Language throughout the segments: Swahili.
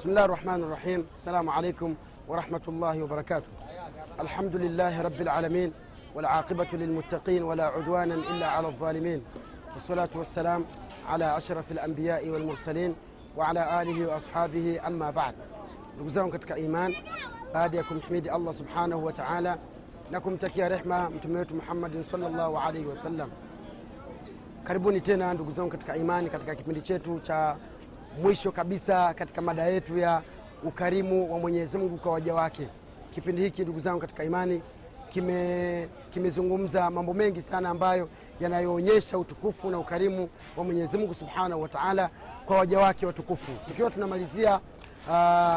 بسم الله الرحمن الرحيم. السلام عليكم ورحمة الله وبركاته. الحمد لله رب العالمين والعاقبة للمتقين ولا عدوانا إلا على الظالمين. والصلاة والسلام على أشرف الأنبياء والمرسلين وعلى آله وأصحابه أما بعد. لقزاهم كتك إيمان. باديكم حميد الله سبحانه وتعالى. لكم تكيا رحمة متميت محمد صلى الله عليه وسلم. كربوني تنا لقزاهم كتك إيمان. كتك كتمليتشتو mwisho kabisa katika mada yetu ya ukarimu wa mwenyezi mungu kwa waja wake. Kipindi hiki ndugu zangu katika imani kime kimezungumza mambo mengi sana ambayo yanayoonyesha utukufu na ukarimu wa mwenyezi mungu subhanahu wa taala kwa waja wake watukufu. Tukiwa tunamalizia uh,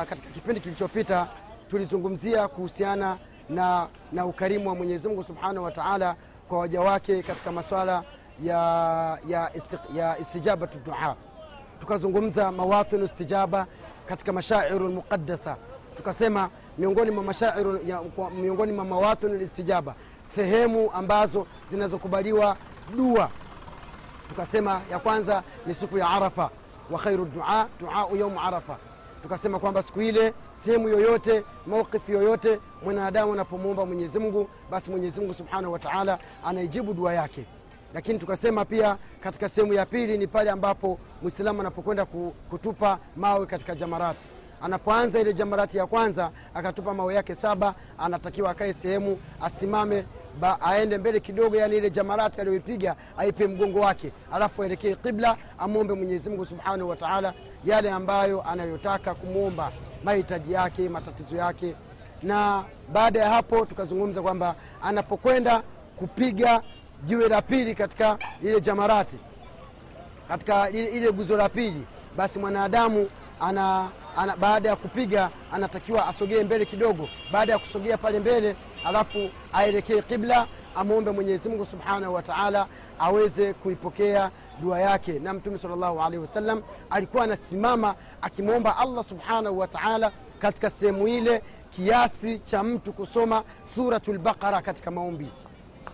katika kipindi kilichopita tulizungumzia kuhusiana na, na ukarimu wa mwenyezi mungu subhanahu wa taala kwa waja wake katika maswala ya, ya, isti, ya istijabatu dua tukazungumza mawatinu istijaba katika mashairu lmuqadasa tukasema miongoni mwa mashairu miongoni mwa mawatinu listijaba sehemu ambazo zinazokubaliwa dua. Tukasema ya kwanza ni siku ya arafa wa khairu dua duau yaumu arafa. Tukasema kwamba siku ile sehemu yoyote maukifu yoyote mwanadamu anapomwomba mwenyezimngu basi mwenyezimngu subhanahu wa taala anaijibu dua yake lakini tukasema pia katika sehemu ya pili ni pale ambapo mwislamu anapokwenda kutupa mawe katika jamarati. Anapoanza ile jamarati ya kwanza akatupa mawe yake saba anatakiwa akae sehemu asimame ba, aende mbele kidogo yani ile jamarati aliyoipiga aipe mgongo wake. Alafu aelekee qibla amwombe mwenyezimungu subhanahu wa taala yale ambayo anayotaka kumwomba mahitaji yake matatizo yake. Na baada ya hapo tukazungumza kwamba anapokwenda kupiga jiwe la pili katika ile jamarati katika ile, guzo la pili basi mwanadamu ana, ana baada ya kupiga anatakiwa asogee mbele kidogo. Baada ya kusogea pale mbele alafu aelekee qibla amwombe mwenyezi mungu subhanahu wa taala aweze kuipokea dua yake. Na mtume salllahu alaihi wasallam alikuwa anasimama akimwomba allah subhanahu wa taala katika sehemu ile kiasi cha mtu kusoma suratu lbaqara katika maombi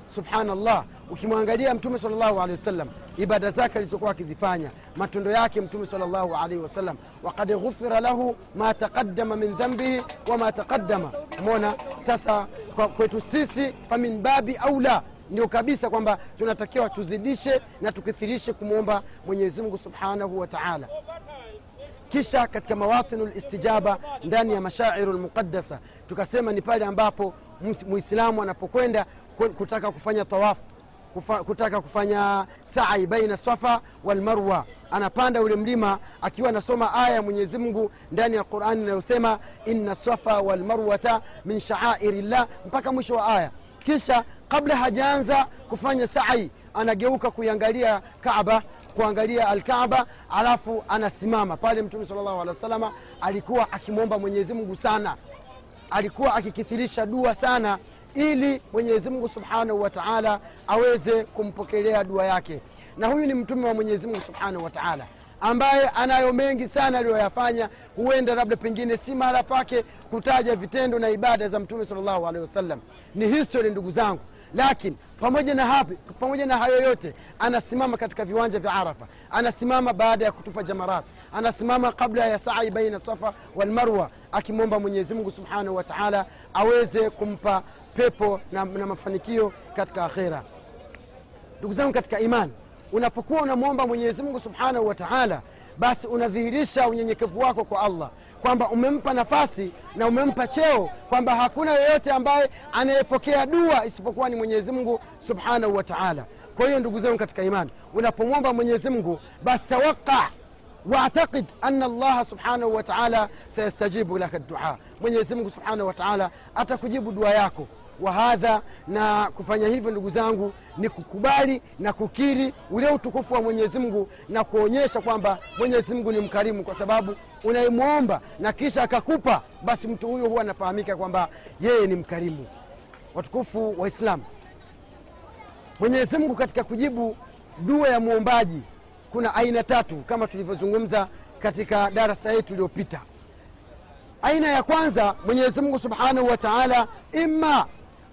subhanallah. Ukimwangalia mtume salllahu alehi wasallam ibada zake alizokuwa akizifanya matendo yake mtume salllahu alaihi wasallam wakad ghufira lahu ma taqadama min dhambihi wama taqadama mona sasa kwa kwetu sisi famin babi aula ndio kabisa kwamba tunatakiwa tuzidishe na tukithirishe kumwomba mwenyezimungu subhanahu wa taala. Kisha katika mawatinu listijaba ndani ya mashairu lmuqadasa tukasema ni pale ambapo muislamu anapokwenda kutaka kufanya tawafu kufa, kutaka kufanya sai baina safa walmarwa anapanda ule mlima akiwa anasoma aya ya mwenyezi mungu ndani ya qurani inayosema inna safa walmarwata min shaairi llah mpaka mwisho wa aya. Kisha kabla hajaanza kufanya sai anageuka kuiangalia kaba kuangalia alkaaba alafu anasimama. Pale mtume salllahu alehi wa salama alikuwa akimwomba mwenyezi mungu sana. Alikuwa akikithirisha dua sana ili mwenyezi mungu subhanahu wa taala aweze kumpokelea dua yake. Na huyu ni mtume wa mwenyezi mungu subhanahu wa taala ambaye anayo mengi sana aliyoyafanya. Huenda labda pengine si mahala pake kutaja vitendo na ibada za mtume salllahu alehi wasallam. Ni history ndugu zangu. Lakini pamoja na hapi, pamoja na hayo yote anasimama katika viwanja vya arafa. Anasimama baada ya kutupa jamarat. Anasimama kabla ya sai baina safa walmarwa akimwomba mwenyezimungu subhanahu wa taala aweze kumpa pepo na, na mafanikio katika akhera ndugu zangu katika imani unapokuwa unamwomba mwenyezi mungu subhanahu wa taala basi unadhihirisha unyenyekevu wako kwa allah kwamba umempa nafasi na umempa cheo kwamba hakuna yeyote ambaye anayepokea dua isipokuwa ni mwenyezi mungu subhanahu wa taala kwa hiyo ndugu zangu katika imani unapomwomba mwenyezi mungu basi tawaqa واعتقد ان الله سبحانه وتعالى سيستجيب لك الدعاء mwenyezi mungu subhanahu wa taala atakujibu dua yako wa hadha na kufanya hivyo ndugu zangu ni kukubali na kukiri ule utukufu wa mwenyezi mungu na kuonyesha kwamba mwenyezi mungu ni mkarimu kwa sababu unayemwomba na kisha akakupa basi mtu huyo huwa anafahamika kwamba yeye ni mkarimu. Watukufu waislamu mwenyezi mungu katika kujibu dua ya mwombaji kuna aina tatu kama tulivyozungumza katika darasa yetu iliyopita. Aina ya kwanza mwenyezi mungu subhanahu wa taala ima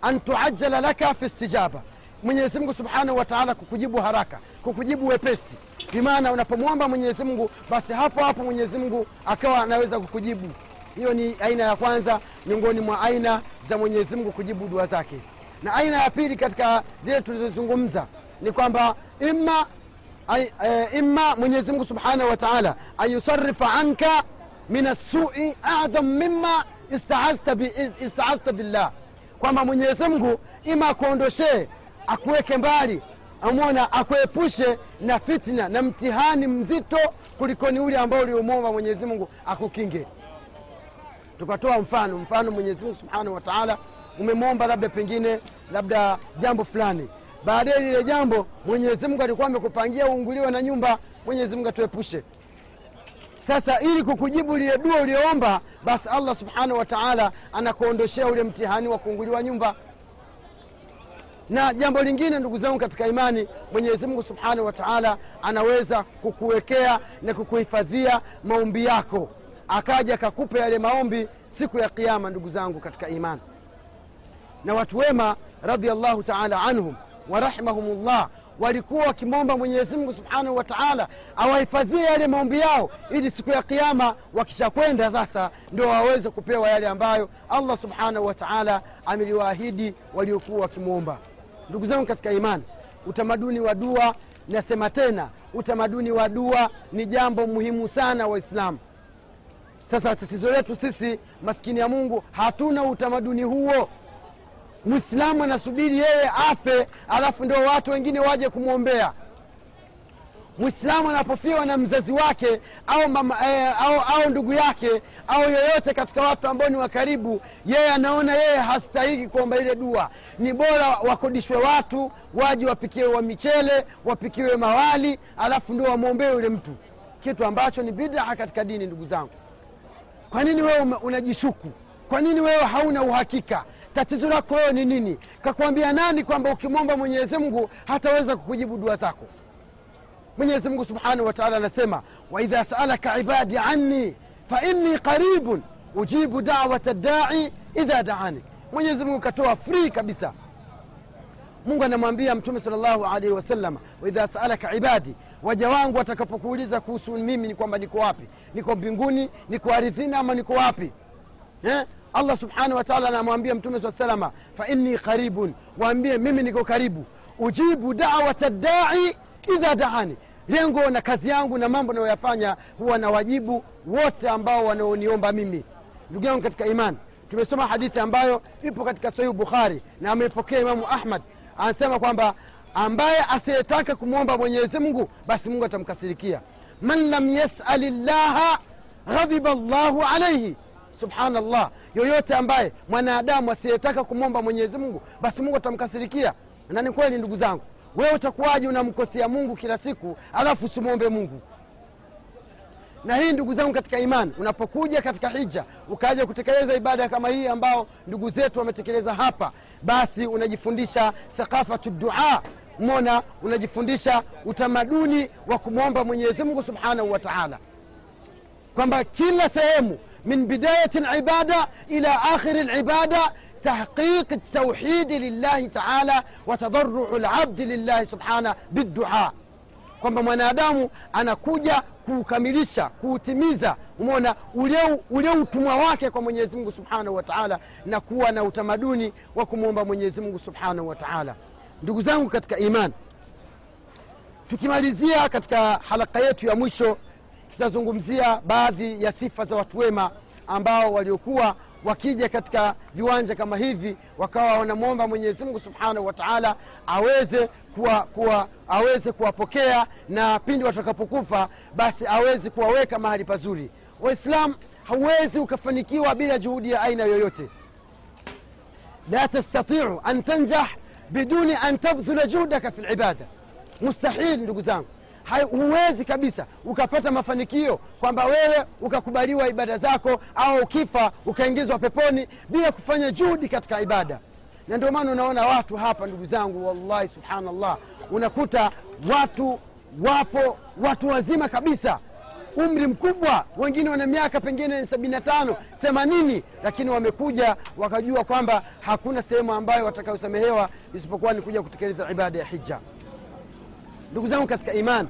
an tuajala laka fi istijaba. Mwenyezi mungu subhanahu wataala kukujibu haraka kukujibu wepesi. Bimaana unapomwomba mwenyezi mungu basi hapo hapo mwenyezi mungu akawa anaweza kukujibu. Hiyo ni aina ya kwanza miongoni mwa aina za mwenyezi mungu kujibu dua zake. Na aina ya pili katika zile tulizozungumza ni kwamba imma ay, e, imma mwenyezi mungu subhanahu wataala an yusarifa anka min assui adham mima istaadhta billah kwamba mwenyezi mungu ima akuondoshee akuweke mbali amona akuepushe na fitna na mtihani mzito kulikoni ule ambao uliomwomba mwenyezi mungu akukinge. Tukatoa mfano mfano mwenyezi mungu subhanahu wa taala umemwomba labda pengine labda jambo fulani. Baadaye lile jambo mwenyezi mungu alikuwa amekupangia uunguliwe na nyumba mwenyezi mungu atuepushe sasa ili kukujibu lile dua ulioomba basi allah subhanahu wa taala anakuondoshea ule mtihani wa kuunguliwa nyumba. Na jambo lingine ndugu zangu katika imani mwenyezi mungu subhanahu wa taala anaweza kukuwekea na kukuhifadhia maombi yako. Akaja akakupa yale maombi siku ya kiama ndugu zangu katika imani. Na watu wema radiallahu taala anhum warahimahumullah walikuwa wakimwomba mwenyezi mungu subhanahu wa taala awahifadhie yale maombi yao ili siku ya kiama wakishakwenda sasa ndo waweze kupewa yale ambayo allah subhanahu wa taala ameliwaahidi waliokuwa wakimwomba. Ndugu zangu katika imani utamaduni wa dua nasema tena utamaduni wa dua ni jambo muhimu sana waislamu. Sasa tatizo letu sisi maskini ya mungu hatuna utamaduni huo mwislamu anasubiri yeye afe alafu ndio watu wengine waje kumwombea. Mwislamu anapofiwa na mzazi wake au, mama, eh, au, au ndugu yake au yoyote katika watu ambao ni wa karibu yeye anaona yeye hastahiki kuomba ile dua. Ni bora wakodishwe watu waje wapikiwe wa michele wapikiwe mawali alafu ndio wamwombee yule mtu. Kitu ambacho ni bidaa katika dini ndugu zangu. Kwa nini wewe unajishuku? Kwa nini wewe hauna uhakika tatizo lako wewe ni nini? Kakwambia nani kwamba ukimwomba mwenyezi mungu hataweza kukujibu dua zako? Mwenyezi mungu subhanahu wataala anasema waidha saalaka ibadi anni fainni qaribun ujibu dawata dai idha daani. Mwenyezi mungu katoa free kabisa. Mungu anamwambia mtume sal alaihi wasalama waidha saalaka ibadi waja wangu watakapokuuliza kuhusu mimi ni kwamba niko wapi? Niko mbinguni niko aridhini ama niko wapi? Eh? Allah subhanahu wataala anamwambia mtume saa salama fainni qaribun. Waambie mimi niko karibu. Ujibu dawata dai idha daani. Lengo na kazi yangu na mambo nayoyafanya huwa na wajibu wote ambao wanaoniomba mimi. Ndugu yangu katika imani tumesoma hadithi ambayo ipo katika sahihu bukhari na ameipokea imamu ahmad. Anasema kwamba ambaye asiyetaka kumwomba mwenyezi mungu basi mungu atamkasirikia. Man lam yasali llaha ghadhiba llahu alaihi subhanallah. Yoyote ambaye mwanadamu asiyetaka kumwomba mwenyezi mungu basi mungu atamkasirikia. Na ni kweli ndugu zangu. Wewe utakuwaji unamkosea mungu kila siku alafu usimwombe mungu? Na hii ndugu zangu katika imani. Unapokuja katika hija ukaja kutekeleza ibada kama hii ambao ndugu zetu wametekeleza hapa basi unajifundisha thaqafatu dua. Mona unajifundisha utamaduni wa kumwomba mwenyezi mungu subhanahu wa taala. Kwamba kila sehemu min bidayati libada ila akhiri libada تحقيق التوحيد لله تعالى وتضرع العبد لله سبحانه بالدعاء kwamba mwanadamu anakuja kuukamilisha kuutimiza umona ule, ule utumwa wake kwa mwenyezi mungu subhanahu wa taala na kuwa na utamaduni wa kumwomba mwenyezi mungu subhanahu wa taala ndugu zangu katika iman tukimalizia katika halaka yetu ya mwisho tutazungumzia baadhi ya sifa za watu wema ambao waliokuwa wakija katika viwanja kama hivi wakawa wanamwomba mwenyezi mungu subhanahu wa taala aweze kuwa, kuwa, aweze kuwapokea na pindi watakapokufa basi aweze kuwaweka mahali pazuri. Waislamu hauwezi ukafanikiwa bila juhudi ya aina yoyote. La tastatiu an tanjah biduni an tabdhula juhdaka fi libada mustahil ndugu zangu huwezi kabisa ukapata mafanikio kwamba wewe ukakubaliwa ibada zako au ukifa ukaingizwa peponi bila kufanya juhudi katika ibada. Na ndio maana unaona watu hapa ndugu zangu wallahi subhanallah unakuta watu wapo watu wazima kabisa. Umri mkubwa wengine wana miaka pengine sabini tano themanini lakini wamekuja wakajua kwamba hakuna sehemu ambayo watakayosamehewa isipokuwa ni kuja kutekeleza ibada ya hija ndugu zangu katika imani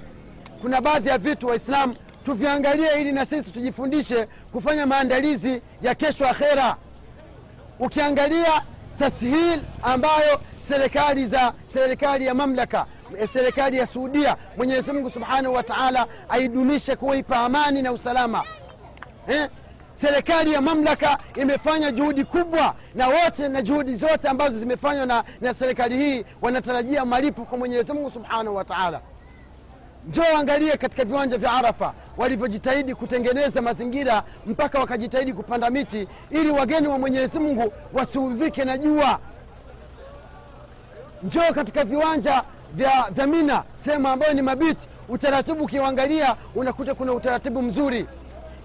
kuna baadhi ya vitu waislamu tuviangalie ili na sisi tujifundishe kufanya maandalizi ya kesho akhera ukiangalia tashil ambayo serikali za serikali ya mamlaka serikali ya suudia mwenyezi mungu subhanahu wa taala aidumishe kuipa amani na usalama eh? Serikali ya mamlaka imefanya juhudi kubwa na wote na juhudi zote ambazo zimefanywa na, na serikali hii wanatarajia malipo kwa mwenyezi mungu subhanahu wa taala. Njoo angalie katika viwanja vya arafa walivyojitahidi kutengeneza mazingira mpaka wakajitahidi kupanda miti ili wageni wa mwenyezi mungu wasiudhike na jua. Njoo katika viwanja vya, vya mina sehemu ambayo ni mabiti. Utaratibu ukiwangalia unakuta kuna utaratibu mzuri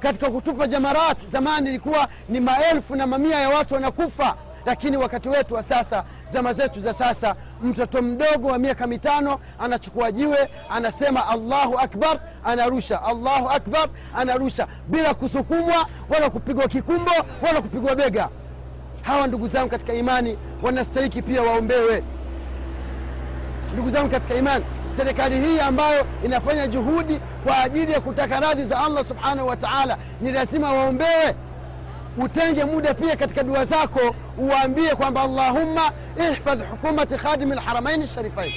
katika kutupa jamarat zamani ilikuwa ni maelfu na mamia ya watu wanakufa. Lakini wakati wetu wa sasa zama zetu za sasa mtoto mdogo wa miaka mitano anachukua jiwe anasema allahu akbar anarusha. Allahu akbar anarusha. Bila kusukumwa wala kupigwa kikumbo wala kupigwa bega. Hawa ndugu zangu katika imani wanastahiki pia waombewe. Ndugu zangu katika imani serikali hii ambayo inafanya juhudi kwa ajili ya kutaka radhi za allah subhanahu wa taala ni lazima waombewe. Utenge muda pia katika dua zako uwaambie kwamba allahumma ihfadh hukumati khadimi lharamaini sharifain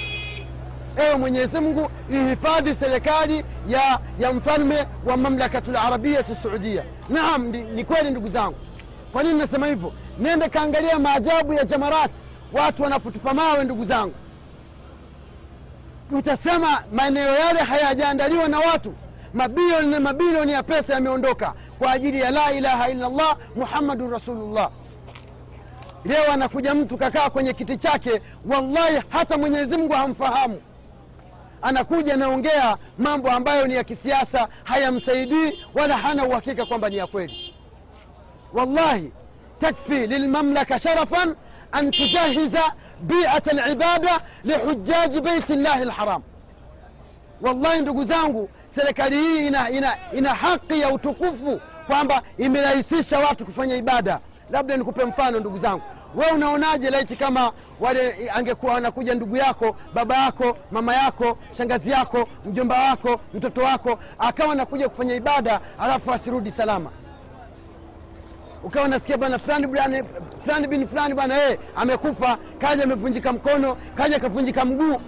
ewe mwenyezi mungu ihifadhi serikali ya, ya mfalme wa mamlakatu larabiyatu saudia. Naam ni, kweli ndugu zangu. Kwa nini nasema hivyo? Nende kaangalia maajabu ya jamarati watu wanapotupa mawe ndugu zangu utasema maeneo yale hayajaandaliwa na watu. Mabilioni na mabilioni ya pesa yameondoka kwa ajili ya la ilaha illallah muhammadun rasulullah. Leo anakuja mtu kakaa kwenye kiti chake wallahi hata mwenyezi mungu hamfahamu. Anakuja anaongea mambo ambayo ni ya kisiasa hayamsaidii wala hana uhakika kwamba ni ya kweli. Wallahi takfi lilmamlaka sharafan an تجهز بيئة alibada lihujaji beiti llahi lharam wallahi ndugu zangu serikali hii ina, ina, ina haki ya utukufu kwamba imerahisisha watu kufanya ibada. Labda nikupe mfano ndugu zangu. We unaonaje laiti kama wale angekuwa wanakuja ndugu yako baba yako mama yako shangazi yako mjomba wako mtoto wako akawa anakuja kufanya ibada alafu asirudi salama ukawa nasikia bwana fulani fulani bin fulani bwana ee amekufa kaja amevunjika mkono kaja akavunjika mguu.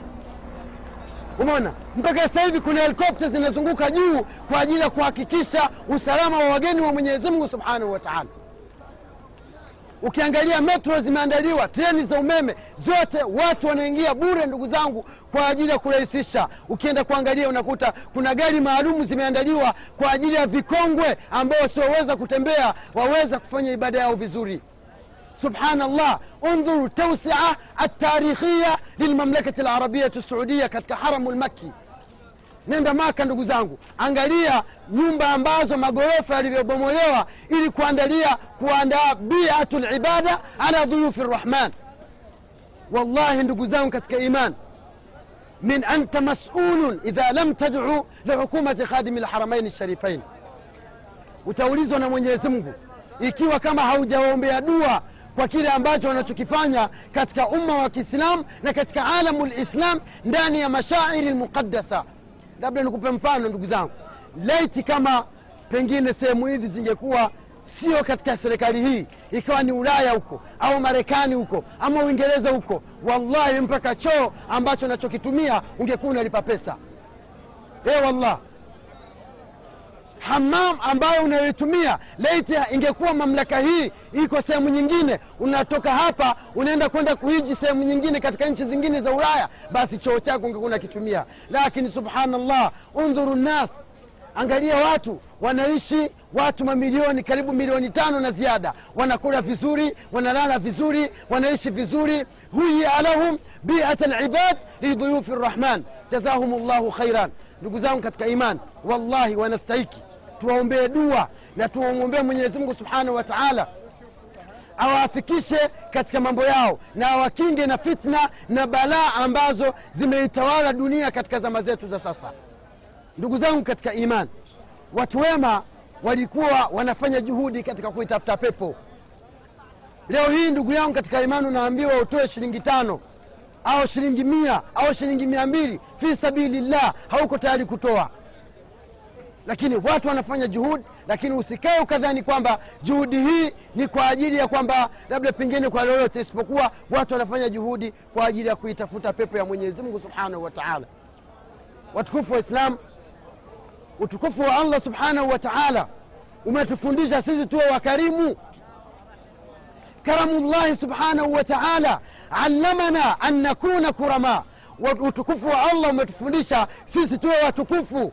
Umeona? Mpaka sasa hivi kuna helikopta zinazunguka juu kwa ajili ya kuhakikisha usalama wa wageni wa mwenyezi mungu subhanahu wa taala. Ukiangalia metro zimeandaliwa treni za umeme zote watu wanaingia bure ndugu zangu kwa ajili ya kurahisisha. Ukienda kuangalia unakuta kuna gari maalumu zimeandaliwa kwa ajili ya vikongwe ambao wasioweza kutembea waweza kufanya ibada yao vizuri. Subhanallah undhuru tausia altarikhiya lilmamlakati larabiyati saudia katika haramu lmakki nenda maka ndugu zangu. Angalia nyumba ambazo magorofa yalivyobomolewa ili kuandalia kuandaa biatu libada ala dhuyufi rrahman. Wallahi ndugu zangu katika iman min anta masulun idha lam تدعو lihukumati khadimi lharamaini sharifain utaulizwa na mwenyezi mungu. Ikiwa kama haujawaombea dua kwa kile ambacho wanachokifanya katika umma wa kiislam na katika alamu lislam ndani ya mashairi lmuqadasa labda nikupe mfano ndugu zangu. Laiti kama pengine sehemu hizi zingekuwa sio katika serikali hii ikawa ni ulaya huko au marekani huko ama uingereza huko. Wallahi mpaka choo ambacho nachokitumia ungekuwa unalipa pesa. E wallah. Hamam ambayo unayoitumia laiti ingekuwa mamlaka hii iko sehemu nyingine unatoka hapa unaenda kwenda kuhiji sehemu nyingine katika nchi zingine za ulaya basi choo chako ungekuwa unakitumia. Lakini subhanallah undhuru nnas angalia watu wanaishi watu mamilioni karibu milioni tano na ziada. Wanakula vizuri wanalala vizuri wanaishi vizuri. Huyi'a lahum biat libad liduyufi rrahman jazahum llahu khairan. Ndugu zangu katika iman wallahi wanastahiki. Tuwaombee dua na tuwamwombee mwenyezi mungu subhanahu wa taala. Awaafikishe katika mambo yao na awakinge na fitna na balaa ambazo zimeitawala dunia katika zama zetu za sasa ndugu zangu katika iman watu wema walikuwa wanafanya juhudi katika kuitafuta pepo. Leo hii ndugu yangu katika imani unaambiwa utoe shilingi tano au shilingi mia au shilingi mia mbili fi sabilillah hauko tayari kutoa. Lakini watu wanafanya juhudi lakini usikae ukadhani kwamba juhudi hii ni kwa ajili ya kwamba labda pengine kwa lolote isipokuwa watu wanafanya juhudi kwa ajili ya kuitafuta pepo ya mwenyezi mungu subhanahu wa taala. Watukufu wa islam utukufu wa allah subhanahu wa taala umetufundisha sisi tuwe wakarimu. Karamullahi subhanahu wa taala allamana an nakuna kurama. Utukufu wa allah umetufundisha sisi tuwe watukufu.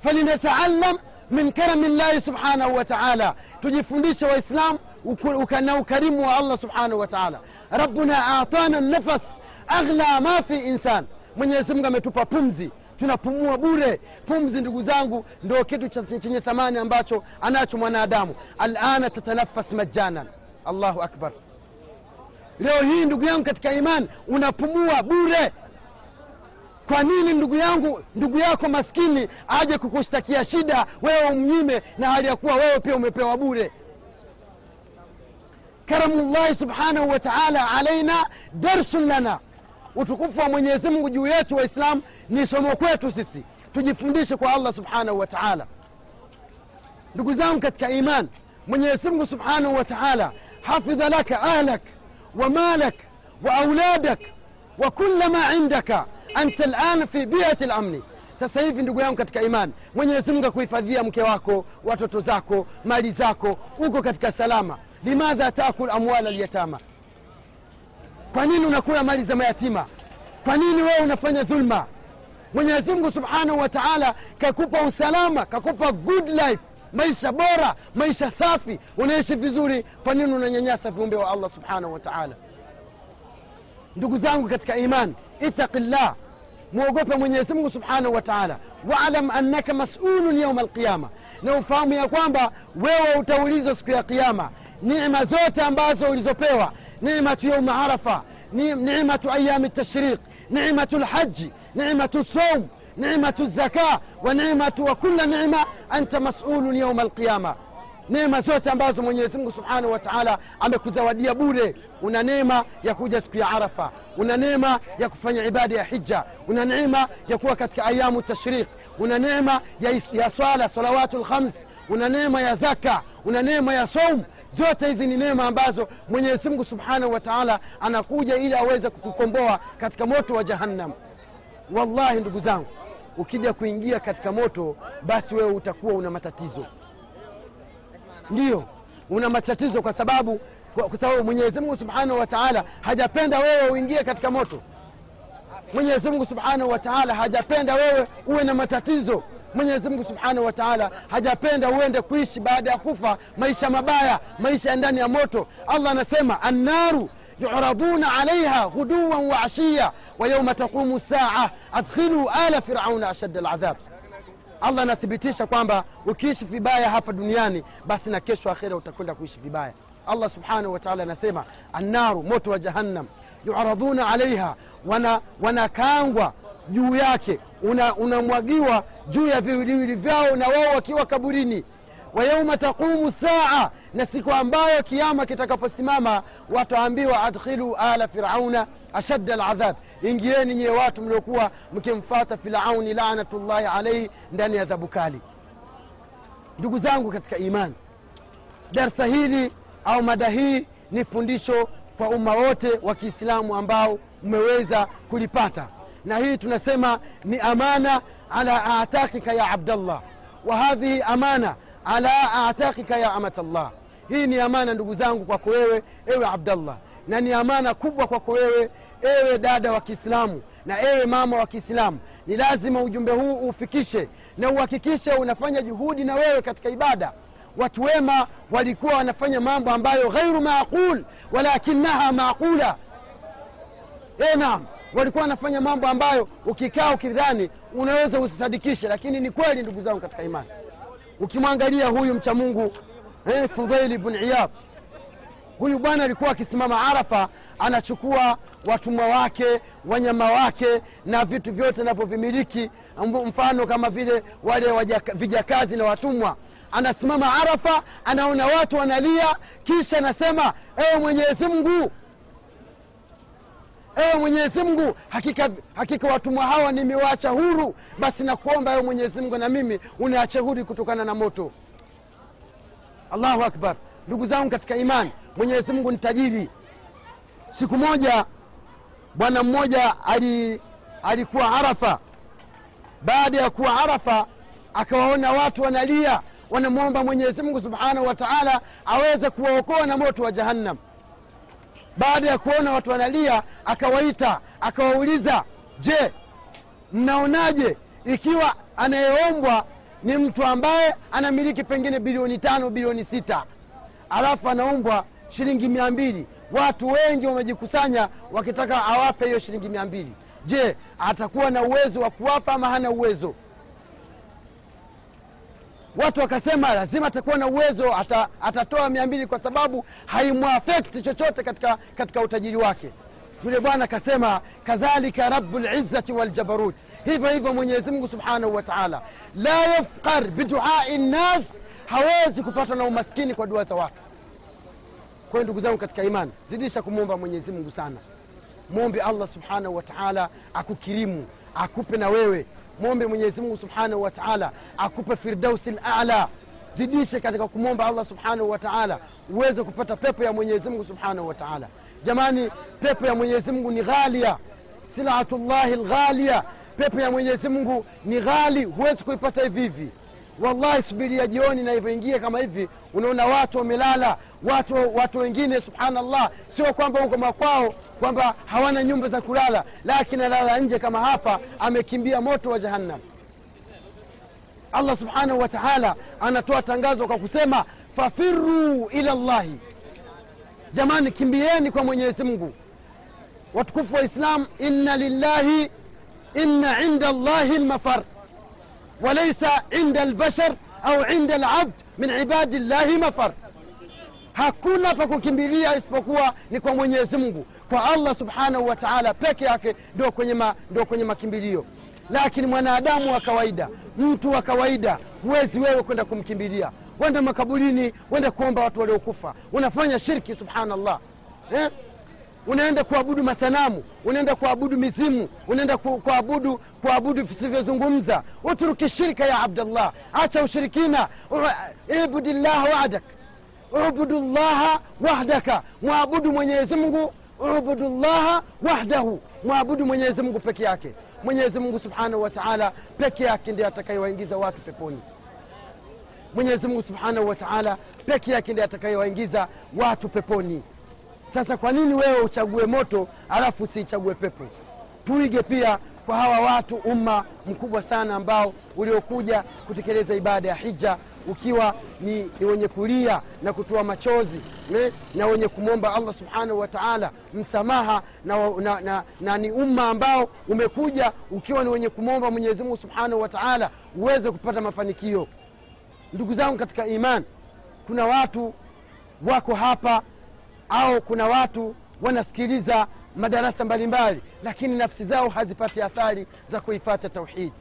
Falinataallam min karami llahi subhanahu wa taala tujifundishe waislam na ukarimu wa allah subhanahu wa taala. Atana nafas aghla ma fi insan. Mwenyezi ametupa pumzi tunapumua bure. Pumzi ndugu zangu ndo kitu chenye thamani ambacho anacho mwanadamu. Alana tatanafas majanan allahu akbar. Leo hii ndugu yangu katika imani unapumua bure. Kwa nini ndugu yangu ndugu yako maskini aje kukushtakia shida wewe umnyime na hali ya kuwa wewe pia umepewa bure? Karamullahi subhanahu wa taala alaina darsun lana utukufu wa mwenyezi mungu juu yetu waislamu ni somo kwetu sisi. Tujifundishe kwa allah subhanahu wa taala. Ndugu zangu katika iman mwenyezi mungu subhanahu wa taala hafidha laka ahlak wa malak wa auladak wa kula ma indaka anta lan fi biati lamni sasa hivi ndugu yangu katika imani mwenyezi mungu akuhifadhia mke wako watoto zako mali zako uko katika salama. Limadha takul amwala lyatama kwa nini unakula mali za mayatima? Kwa nini wewe unafanya dhulma? Mwenyezi mungu subhanahu wa taala kakupa usalama kakupa good life maisha bora maisha safi. Unaishi vizuri kwa nini unanyanyasa viumbe wa allah subhanahu wa taala? Ndugu zangu katika iman itaqi llah mwogope mwenyezi subhanahu wa taala. Waalam annaka masulun yauma alqiyama. Na ufahamu ya kwamba wewe utaulizwa siku ya qiama nema zote ambazo ulizopewa nimatu yauma arafa نعم- نعمة أيام التشريق نعمة الحج نعمة الصوم نعمة الزكاة ونعمة وكل نعمة أنت مسؤول يوم القيامة. نعمة زوتي أمباز من يزمك سبحانه وتعالى أمك زوادية بوري ونا نعمة يكوجة سكي عرفة ونا نعمة يكفني عبادة حجة ونا نعمة يكوكة أيام التشريق ونا نعمة يا صلاة صلوات الخمس ونا نعمة يا زكاة ونا نعمة يا صوم zote hizi ni neema ambazo mwenyezi mungu subhanahu wa taala anakuja ili aweze kukukomboa katika moto wa jahannam. Wallahi ndugu zangu ukija kuingia katika moto basi wewe utakuwa una matatizo. Ndiyo una matatizo kwa sababu kwa sababu mwenyezi mungu subhanahu wa taala hajapenda wewe uingie katika moto. Mwenyezi mungu subhanahu wa taala hajapenda wewe uwe na matatizo mwenyezi mungu subhanahu wa taala hajapenda uende kuishi baada ya kufa maisha mabaya maisha ya ndani ya moto. Allah anasema annaru yuraduna alaiha ghuduwan wa ashiya wa yauma taqumu saa adkhilu ala firauna ashadda aladhab. Allah anathibitisha kwamba ukiishi vibaya hapa duniani basi na kesho akhira utakwenda kuishi vibaya. Allah subhanahu wataala anasema annaru moto wa jahannam yuraduna alaiha wanakaangwa wana juu yake unamwagiwa una juu ya viwiliwili vyao na wao wakiwa kaburini. Wa yauma taqumu saa na siku ambayo kiama kitakaposimama wataambiwa adkhilu ala firauna ashadda aladhab. Ingieni nyiwe watu mliokuwa mkimfata firauni lanatullahi alaihi ndani ya adhabu kali. Ndugu zangu katika imani darsa hili au mada hii ni fundisho kwa umma wote wa kiislamu ambao umeweza kulipata na hii tunasema ni amana ala atakika ya abdallah. Wa hadhihi amana ala atakika ya amatallah. Hii ni amana ndugu zangu kwako wewe ewe abdallah. Na ni amana kubwa kwako wewe ewe dada wa kiislamu na ewe mama wa kiislamu. Ni lazima ujumbe huu ufikishe na uhakikishe unafanya juhudi na wewe katika ibada. Watu wema walikuwa wanafanya mambo ambayo ghairu maqul walakinaha maqula. E naam walikuwa wanafanya mambo ambayo ukikaa ukidhani unaweza usisadikishe lakini ni kweli ndugu zangu katika imani. Ukimwangalia huyu mcha mungu eh, fudhaili bn iyad huyu bwana alikuwa akisimama arafa anachukua watumwa wake wanyama wake na vitu vyote anavyovimiliki. Mfano kama vile wale vijakazi na watumwa. Anasimama arafa anaona watu wanalia kisha anasema ewe mwenyezi mungu ewe mwenyezi mungu hakika, hakika watumwa hawa nimewaacha huru. Basi nakuomba ewe mwenyezi mungu na mimi uniache huru kutokana na moto. Allahu akbar. Ndugu zangu katika imani mwenyezi mungu ni tajiri. Siku moja bwana mmoja ali, alikuwa arafa. Baada ya kuwa arafa akawaona watu wanalia. Wanamwomba mwenyezi mungu subhanahu wa taala aweze kuwaokoa na moto wa jahannam baada ya kuona watu wanalia akawaita akawauliza je mnaonaje ikiwa anayeombwa ni mtu ambaye anamiliki pengine bilioni tano bilioni sita? Alafu anaombwa shilingi mia mbili. Watu wengi wamejikusanya wakitaka awape hiyo shilingi mia mbili. Je atakuwa na uwezo wa kuwapa ama hana uwezo watu wakasema lazima atakuwa na uwezo ata, atatoa mia mbili kwa sababu haimwafekti chochote katika, katika utajiri wake. Yule bwana akasema kadhalika rabu lizzati waljabarut hivyo hivyo mwenyezimungu subhanahu wa taala. La yafkar biduai nnas hawezi kupatwa na umaskini kwa dua za watu. Kwa hiyo ndugu zangu katika imani zidisha kumwomba mwenyezi mungu sana. Mwombe allah subhanahu wa taala akukirimu akupe na wewe mwombe mwenyezi mungu subhanahu wa taala akupe firdausi lala zidishe katika kumwomba allah subhanahu wa taala uweze kupata pepo ya mwenyezi mungu subhanahu wa taala. Jamani pepo ya mwenyezi mungu ni ghalia. Silatullahi lghalia pepo ya mwenyezi mungu ni ghali. Huwezi kuipata hivi hivi. Wallahi subiria jioni navyoingia kama hivi unaona watu wamelala watu watu wengine subhanallah sio kwamba huko makwao kwamba hawana nyumba za kulala lakini analala nje kama hapa amekimbia moto wa jahannam allah subhanahu wa taala anatoa tangazo kwa kusema fafiruu ila llahi jamani kimbieni kwa mwenyezi mungu watukufu wa islam inna lillahi inna inda llahi lmafar وليس عند البشر أو عند العبد من عباد الله مفر hakuna pa kukimbilia isipokuwa ni kwa mwenyezi mungu. Kwa allah subhanahu wa taala peke yake ndo kwenye, ma, kwenye makimbilio. Lakini mwanadamu wa kawaida mtu wa kawaida huwezi wewe kwenda kumkimbilia. Wenda makaburini wenda kuomba watu waliokufa. Unafanya shirki subhanallah. Eh? unaenda kuabudu masanamu unaenda kuabudu mizimu unaenda kuabudu kuabudu visivyozungumza. Uturuki shirka ya abdallah acha ushirikina. Ibudi llaha wahdak ubudu llaha wahdaka. Mwabudu mwenyezi mungu. Ubudu llaha wahdahu. Mwabudu mwenyezi mungu peke yake. Mwenyezi mungu subhanahu wa taala peke yake ndiye atakayewaingiza watu peponi. Mwenyezi mungu subhanahu wa taala peke yake ndiye atakayewaingiza watu peponi. Sasa kwa nini wewe uchague moto alafu usiichague pepo? Tuige pia kwa hawa watu umma mkubwa sana ambao uliokuja kutekeleza ibada ya hija ukiwa ni, ni wenye kulia na kutoa machozi ne? na wenye kumwomba allah subhanahu wa taala msamaha na, na, na, na ni umma ambao umekuja ukiwa ni wenye kumwomba mwenyezimungu subhanahu wa taala uweze kupata mafanikio ndugu zangu katika iman kuna watu wako hapa au kuna watu wanasikiliza madarasa mbalimbali lakini nafsi zao hazipati athari za kuifata tauhidi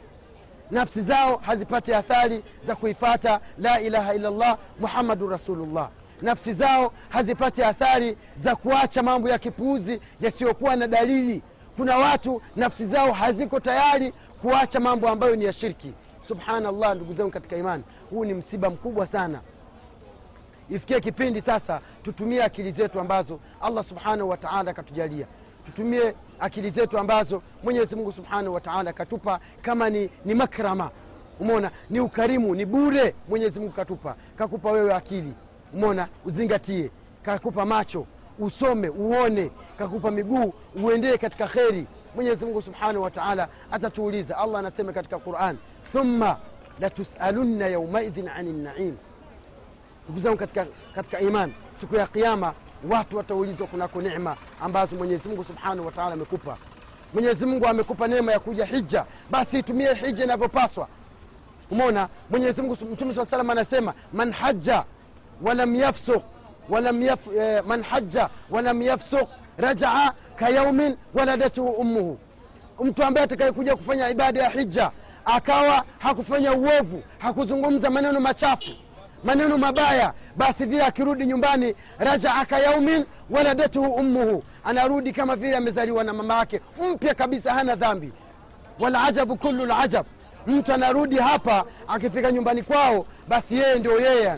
nafsi zao hazipati athari za kuifata la ilaha illallah muhammadun rasulullah. Nafsi zao hazipati athari za kuacha mambo ya kipuuzi yasiyokuwa na dalili. Kuna watu nafsi zao haziko tayari kuacha mambo ambayo ni ya shirki. Subhanallah ndugu zangu katika imani huu ni msiba mkubwa sana. Ifikie kipindi sasa tutumie akili zetu ambazo allah subhanahu wataala akatujalia. Tutumie akili zetu ambazo mwenyezi mungu subhanahu wa taala katupa kama ni, ni makrama. Umona ni ukarimu ni bure mwenyezi mungu katupa. Kakupa wewe akili. Umona uzingatie. Kakupa macho. Usome uone. Kakupa miguu uendee katika kheri. Mwenyezi mungu subhanahu wa taala atatuuliza. Allah anasema katika quran thumma latusalunna yaumaidhin ani naim. Ndugu zangu katika, katika iman siku ya kiama watu wataulizwa kunako neema ambazo mwenyezi mungu subhanahu wataala amekupa. Mwenyezi mungu amekupa neema ya kuja hija. Basi itumie hija inavyopaswa. Umona mwenyezi mungu mtume saa salam anasema man haja walam yafsuk walam yaf, eh, man haja walam yafsuk rajaa kayaumin waladatuhu ummuhu. Mtu ambaye atakayekuja kufanya ibada ya hija akawa hakufanya uovu hakuzungumza maneno machafu maneno mabaya basi vile akirudi nyumbani rajaa kayaumin waladatuhu ummuhu. Anarudi kama vile amezaliwa na mama yake. Mpya kabisa hana dhambi. Walajabu kulu lajab mtu anarudi hapa akifika nyumbani kwao basi yeye ndio yeye.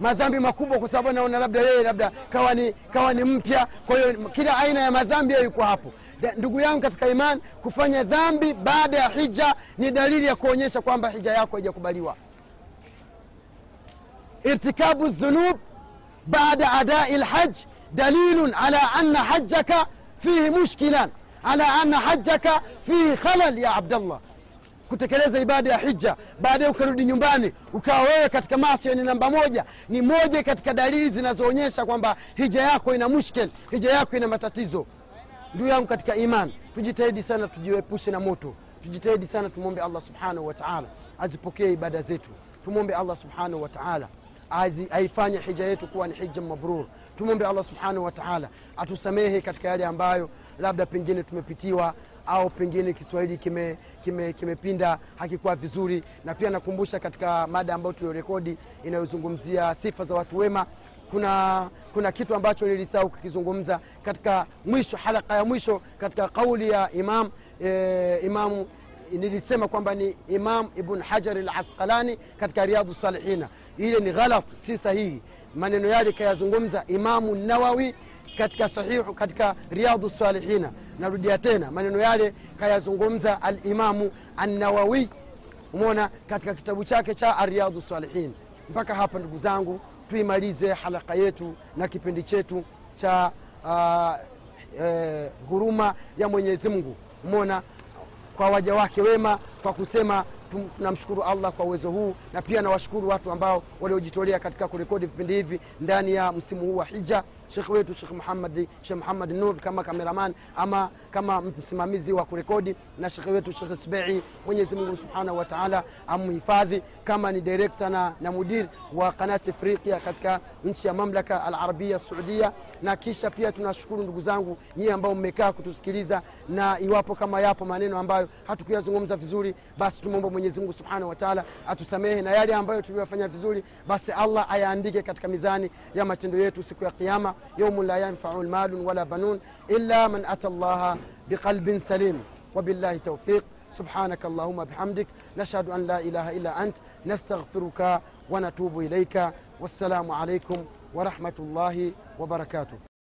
Madhambi makubwa kwa sababu anaona labda yeye labda kawa ni, ni mpya. Kwa hiyo kila aina ya madhambi yayo yuko hapo. Ndugu yangu katika iman kufanya dhambi baada ya hija ni dalili ya kuonyesha kwamba hija yako haijakubaliwa irtikabu dhunub baada adai lhaj dalilun ala anna hajaka fihi mushkilan ala anna hajaka fihi khalal ya abdallah kutekeleza ibada ya hija baadaye ukarudi nyumbani ukawa wewe katika maasi ni namba moja ni moja katika dalili zinazoonyesha kwamba hija yako ina mushkel hija yako ina matatizo ndugu yangu katika iman tujitahidi sana tujiepushe na moto tujitahidi sana tumwombe allah subhanahu wataala azipokee ibada zetu tumwombe allah subhanahu wa taala azi- aifanye hija yetu kuwa ni hija mabrur. Tumwombe allah subhanahu wa taala atusamehe katika yale ambayo labda pengine tumepitiwa au pengine kiswahili kimepinda kime, kime hakikuwa vizuri. Na pia nakumbusha katika mada ambayo tuliorekodi inayozungumzia sifa za watu wema kuna kuna kitu ambacho nilisahau kukizungumza katika mwisho halaka ya mwisho katika kauli ya imam e, imamu nilisema kwamba ni imam ibn hajar al asqalani katika riadhu salihina ile ni ghalat si sahihi. Maneno yale kayazungumza imamu nawawi katika sahihu katika riadhu salihina narudia tena maneno yale kayazungumza alimamu annawawi. Umeona katika kitabu chake cha ariadhu salihin. Mpaka hapa ndugu zangu tuimalize halaka yetu na kipindi chetu cha uh, eh, huruma ya mwenyezi mungu. Umeona kwa waja wake wema kwa kusema tunamshukuru allah kwa uwezo huu na pia nawashukuru watu ambao waliojitolea katika kurekodi vipindi hivi ndani ya msimu huu wa hija shekh wetu shekh muhamadi shekh muhammad nur kama kameraman ama kama msimamizi wa kurekodi na shekhe wetu shekh sbei mwenyezi mungu subhanahu wa taala amhifadhi kama ni direkta na, na mudir wa qanati afriqia katika nchi ya mamlaka alarabia saudia. Na kisha pia tunashukuru ndugu zangu nyie ambao mmekaa kutusikiliza na iwapo kama yapo maneno ambayo hatukuyazungumza vizuri basi tumeomba mwenyezi mungu subhanahu wa atusamehe na yale ambayo tuliyofanya vizuri basi allah ayaandike katika mizani ya matendo yetu siku ya qiama يوم لا ينفع مال ولا بنون إلا من أتى الله بقلب سليم. وبالله توفيق. سبحانك اللهم بحمدك. نشهد أن لا إله إلا أنت. نستغفرك ونتوب إليك. والسلام عليكم ورحمة الله وبركاته.